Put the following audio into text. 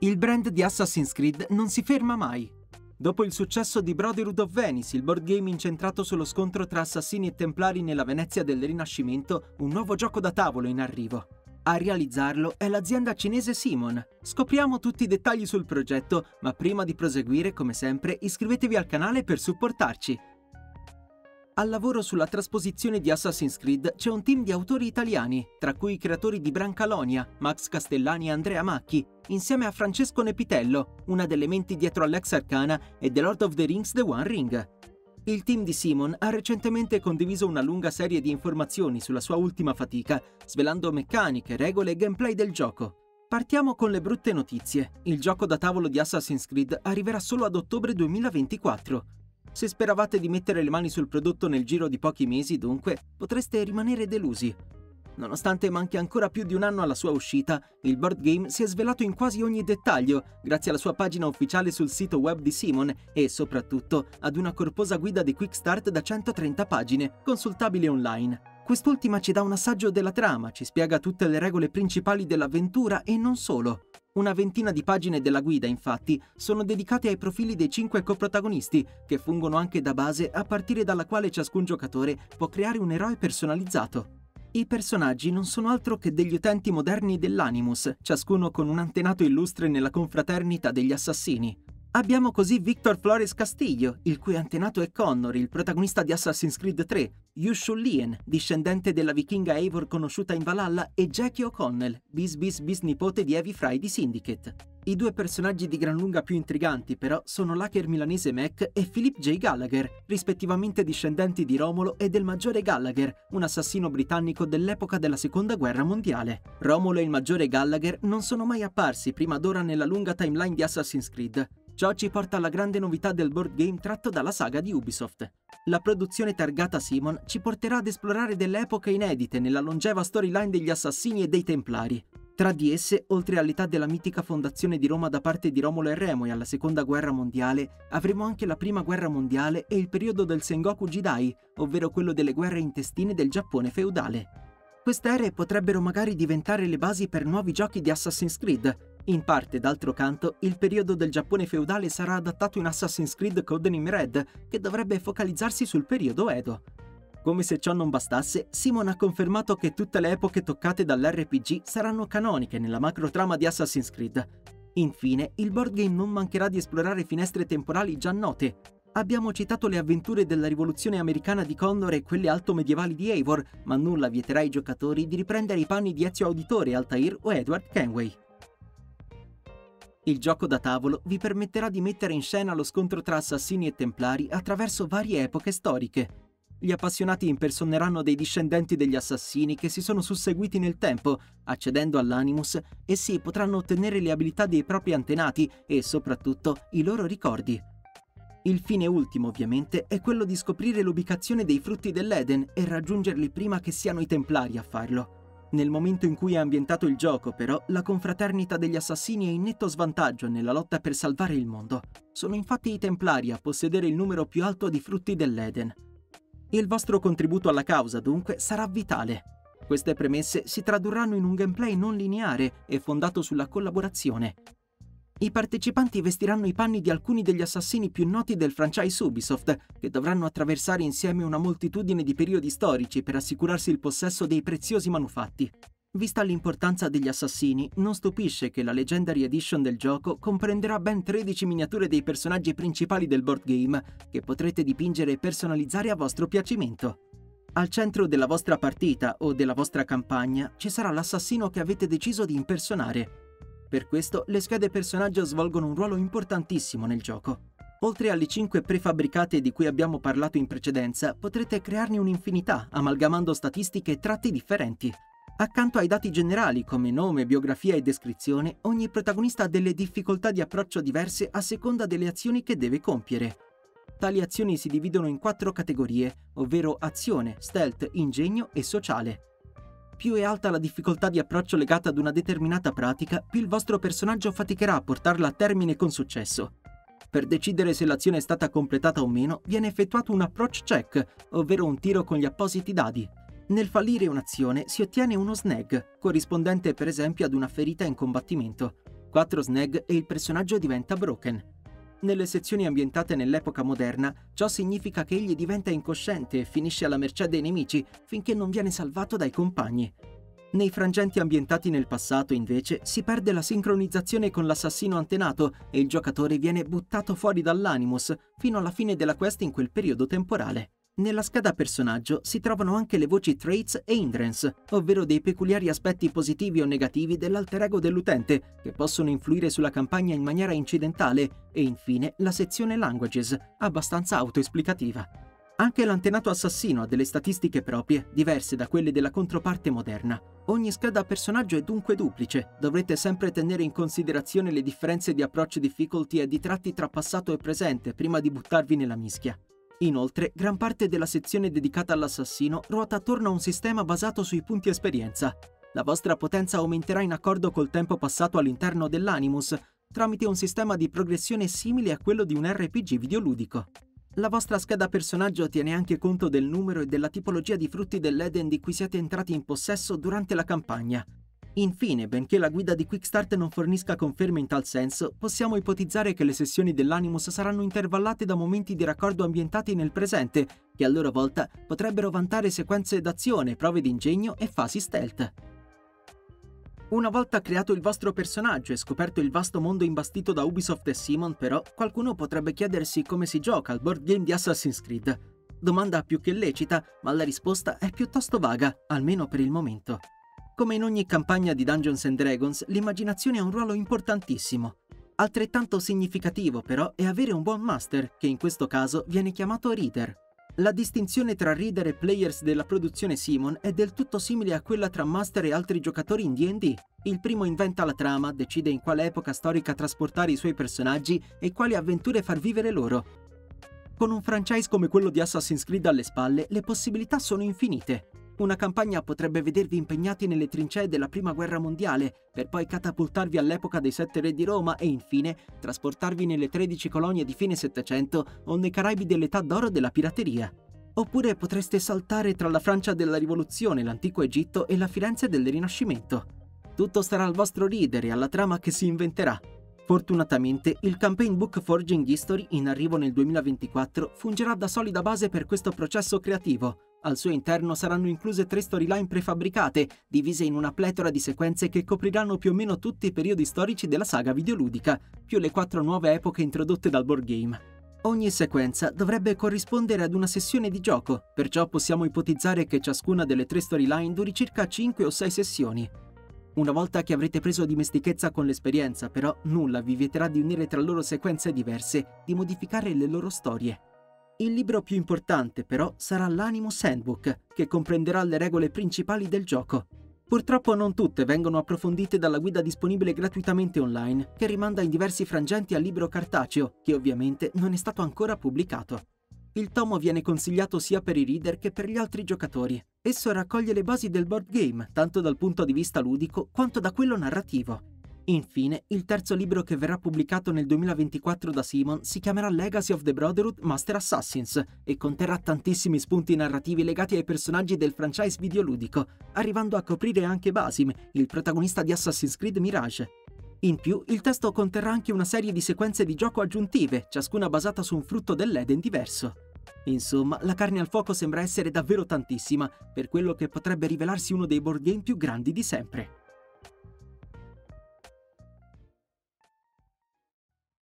Il brand di Assassin's Creed non si ferma mai. Dopo il successo di Brotherhood of Venice, il board game incentrato sullo scontro tra assassini e templari nella Venezia del Rinascimento, un nuovo gioco da tavolo in arrivo. A realizzarlo è l'azienda cinese Simon. Scopriamo tutti i dettagli sul progetto, ma prima di proseguire, come sempre, iscrivetevi al canale per supportarci. Al lavoro sulla trasposizione di Assassin's Creed c'è un team di autori italiani, tra cui i creatori di Brancalonia, Max Castellani e Andrea Macchi, insieme a Francesco Nepitello, una delle menti dietro all'ex Arcana e The Lord of the Rings The One Ring. Il team di Simon ha recentemente condiviso una lunga serie di informazioni sulla sua ultima fatica, svelando meccaniche, regole e gameplay del gioco. Partiamo con le brutte notizie. Il gioco da tavolo di Assassin's Creed arriverà solo ad ottobre 2024. Se speravate di mettere le mani sul prodotto nel giro di pochi mesi, dunque, potreste rimanere delusi. Nonostante manchi ancora più di un anno alla sua uscita, il board game si è svelato in quasi ogni dettaglio grazie alla sua pagina ufficiale sul sito web di Simon e soprattutto ad una corposa guida di Quick Start da 130 pagine, consultabile online. Quest'ultima ci dà un assaggio della trama, ci spiega tutte le regole principali dell'avventura e non solo. Una ventina di pagine della guida, infatti, sono dedicate ai profili dei cinque coprotagonisti, che fungono anche da base a partire dalla quale ciascun giocatore può creare un eroe personalizzato. I personaggi non sono altro che degli utenti moderni dell'Animus, ciascuno con un antenato illustre nella confraternita degli assassini. Abbiamo così Victor Flores Castillo, il cui antenato è Connor, il protagonista di Assassin's Creed 3, Yushu Lien, discendente della vichinga Eivor conosciuta in Valhalla, e Jackie O'Connell, bis bis bisnipote di Evie Fry di Syndicate. I due personaggi di gran lunga più intriganti, però, sono l'hacker milanese Mac e Philip J. Gallagher, rispettivamente discendenti di Romolo e del maggiore Gallagher, un assassino britannico dell'epoca della Seconda Guerra Mondiale. Romolo e il maggiore Gallagher non sono mai apparsi prima d'ora nella lunga timeline di Assassin's Creed. Ciò ci porta alla grande novità del board game tratto dalla saga di Ubisoft. La produzione targata Simon ci porterà ad esplorare delle epoche inedite nella longeva storyline degli assassini e dei templari. Tra di esse, oltre all'età della mitica fondazione di Roma da parte di Romolo e Remo e alla seconda guerra mondiale, avremo anche la prima guerra mondiale e il periodo del Sengoku Jidai, ovvero quello delle guerre intestine del Giappone feudale. Queste aree potrebbero magari diventare le basi per nuovi giochi di Assassin's Creed. In parte, d'altro canto, il periodo del Giappone feudale sarà adattato in Assassin's Creed Codename Red, che dovrebbe focalizzarsi sul periodo Edo. Come se ciò non bastasse, Simon ha confermato che tutte le epoche toccate dall'RPG saranno canoniche nella macro trama di Assassin's Creed. Infine, il board game non mancherà di esplorare finestre temporali già note. Abbiamo citato le avventure della rivoluzione americana di Connor e quelle alto medievali di Eivor, ma nulla vieterà ai giocatori di riprendere i panni di Ezio Auditore, Altair o Edward Kenway. Il gioco da tavolo vi permetterà di mettere in scena lo scontro tra assassini e templari attraverso varie epoche storiche, gli appassionati impersoneranno dei discendenti degli assassini che si sono susseguiti nel tempo, accedendo all'Animus, e sì, potranno ottenere le abilità dei propri antenati e, soprattutto, i loro ricordi. Il fine ultimo, ovviamente, è quello di scoprire l'ubicazione dei frutti dell'Eden e raggiungerli prima che siano i Templari a farlo. Nel momento in cui è ambientato il gioco, però, la confraternita degli assassini è in netto svantaggio nella lotta per salvare il mondo. Sono infatti i Templari a possedere il numero più alto di frutti dell'Eden. Il vostro contributo alla causa, dunque, sarà vitale. Queste premesse si tradurranno in un gameplay non lineare e fondato sulla collaborazione. I partecipanti vestiranno i panni di alcuni degli assassini più noti del franchise Ubisoft, che dovranno attraversare insieme una moltitudine di periodi storici per assicurarsi il possesso dei preziosi manufatti. Vista l'importanza degli assassini, non stupisce che la Legendary Edition del gioco comprenderà ben 13 miniature dei personaggi principali del board game che potrete dipingere e personalizzare a vostro piacimento. Al centro della vostra partita o della vostra campagna ci sarà l'assassino che avete deciso di impersonare. Per questo le schede personaggio svolgono un ruolo importantissimo nel gioco. Oltre alle 5 prefabbricate di cui abbiamo parlato in precedenza, potrete crearne un'infinità amalgamando statistiche e tratti differenti. Accanto ai dati generali come nome, biografia e descrizione, ogni protagonista ha delle difficoltà di approccio diverse a seconda delle azioni che deve compiere. Tali azioni si dividono in quattro categorie, ovvero azione, stealth, ingegno e sociale. Più è alta la difficoltà di approccio legata ad una determinata pratica, più il vostro personaggio faticherà a portarla a termine con successo. Per decidere se l'azione è stata completata o meno, viene effettuato un approach check, ovvero un tiro con gli appositi dadi. Nel fallire un'azione si ottiene uno snag, corrispondente per esempio ad una ferita in combattimento. quattro snag e il personaggio diventa broken. Nelle sezioni ambientate nell'epoca moderna, ciò significa che egli diventa incosciente e finisce alla mercé dei nemici finché non viene salvato dai compagni. Nei frangenti ambientati nel passato, invece, si perde la sincronizzazione con l'assassino antenato e il giocatore viene buttato fuori dall'Animus fino alla fine della quest in quel periodo temporale. Nella scheda personaggio si trovano anche le voci traits e hindrance, ovvero dei peculiari aspetti positivi o negativi dell'alter ego dell'utente, che possono influire sulla campagna in maniera incidentale, e infine la sezione languages, abbastanza autoesplicativa. Anche l'antenato assassino ha delle statistiche proprie, diverse da quelle della controparte moderna. Ogni scheda personaggio è dunque duplice, dovrete sempre tenere in considerazione le differenze di approccio difficulty e di tratti tra passato e presente prima di buttarvi nella mischia. Inoltre, gran parte della sezione dedicata all'assassino ruota attorno a un sistema basato sui punti esperienza. La vostra potenza aumenterà in accordo col tempo passato all'interno dell'Animus, tramite un sistema di progressione simile a quello di un RPG videoludico. La vostra scheda personaggio tiene anche conto del numero e della tipologia di frutti dell'Eden di cui siete entrati in possesso durante la campagna. Infine, benché la guida di Quickstart non fornisca conferme in tal senso, possiamo ipotizzare che le sessioni dell'Animus saranno intervallate da momenti di raccordo ambientati nel presente, che a loro volta potrebbero vantare sequenze d'azione, prove di ingegno e fasi stealth. Una volta creato il vostro personaggio e scoperto il vasto mondo imbastito da Ubisoft e Simon, però, qualcuno potrebbe chiedersi come si gioca al board game di Assassin's Creed. Domanda più che lecita, ma la risposta è piuttosto vaga, almeno per il momento. Come in ogni campagna di Dungeons and Dragons, l'immaginazione ha un ruolo importantissimo. Altrettanto significativo, però, è avere un buon master, che in questo caso viene chiamato reader. La distinzione tra reader e players della produzione Simon è del tutto simile a quella tra master e altri giocatori in D&D. Il primo inventa la trama, decide in quale epoca storica trasportare i suoi personaggi e quali avventure far vivere loro. Con un franchise come quello di Assassin's Creed alle spalle, le possibilità sono infinite. Una campagna potrebbe vedervi impegnati nelle trincee della Prima Guerra Mondiale, per poi catapultarvi all'epoca dei Sette Re di Roma e infine trasportarvi nelle 13 colonie di fine Settecento o nei Caraibi dell'età d'oro della pirateria. Oppure potreste saltare tra la Francia della Rivoluzione, l'antico Egitto e la Firenze del Rinascimento. Tutto starà al vostro leader e alla trama che si inventerà. Fortunatamente, il Campaign Book Forging History, in arrivo nel 2024, fungerà da solida base per questo processo creativo, al suo interno saranno incluse tre storyline prefabbricate, divise in una pletora di sequenze che copriranno più o meno tutti i periodi storici della saga videoludica, più le quattro nuove epoche introdotte dal board game. Ogni sequenza dovrebbe corrispondere ad una sessione di gioco, perciò possiamo ipotizzare che ciascuna delle tre storyline duri circa 5 o 6 sessioni. Una volta che avrete preso dimestichezza con l'esperienza, però, nulla vi vieterà di unire tra loro sequenze diverse, di modificare le loro storie. Il libro più importante, però, sarà l'Animus Handbook, che comprenderà le regole principali del gioco. Purtroppo non tutte vengono approfondite dalla guida disponibile gratuitamente online, che rimanda in diversi frangenti al libro cartaceo, che ovviamente non è stato ancora pubblicato. Il tomo viene consigliato sia per i reader che per gli altri giocatori. Esso raccoglie le basi del board game, tanto dal punto di vista ludico quanto da quello narrativo. Infine, il terzo libro che verrà pubblicato nel 2024 da Simon si chiamerà Legacy of the Brotherhood Master Assassins e conterrà tantissimi spunti narrativi legati ai personaggi del franchise videoludico, arrivando a coprire anche Basim, il protagonista di Assassin's Creed Mirage. In più, il testo conterrà anche una serie di sequenze di gioco aggiuntive, ciascuna basata su un frutto dell'Eden diverso. Insomma, la carne al fuoco sembra essere davvero tantissima, per quello che potrebbe rivelarsi uno dei board game più grandi di sempre.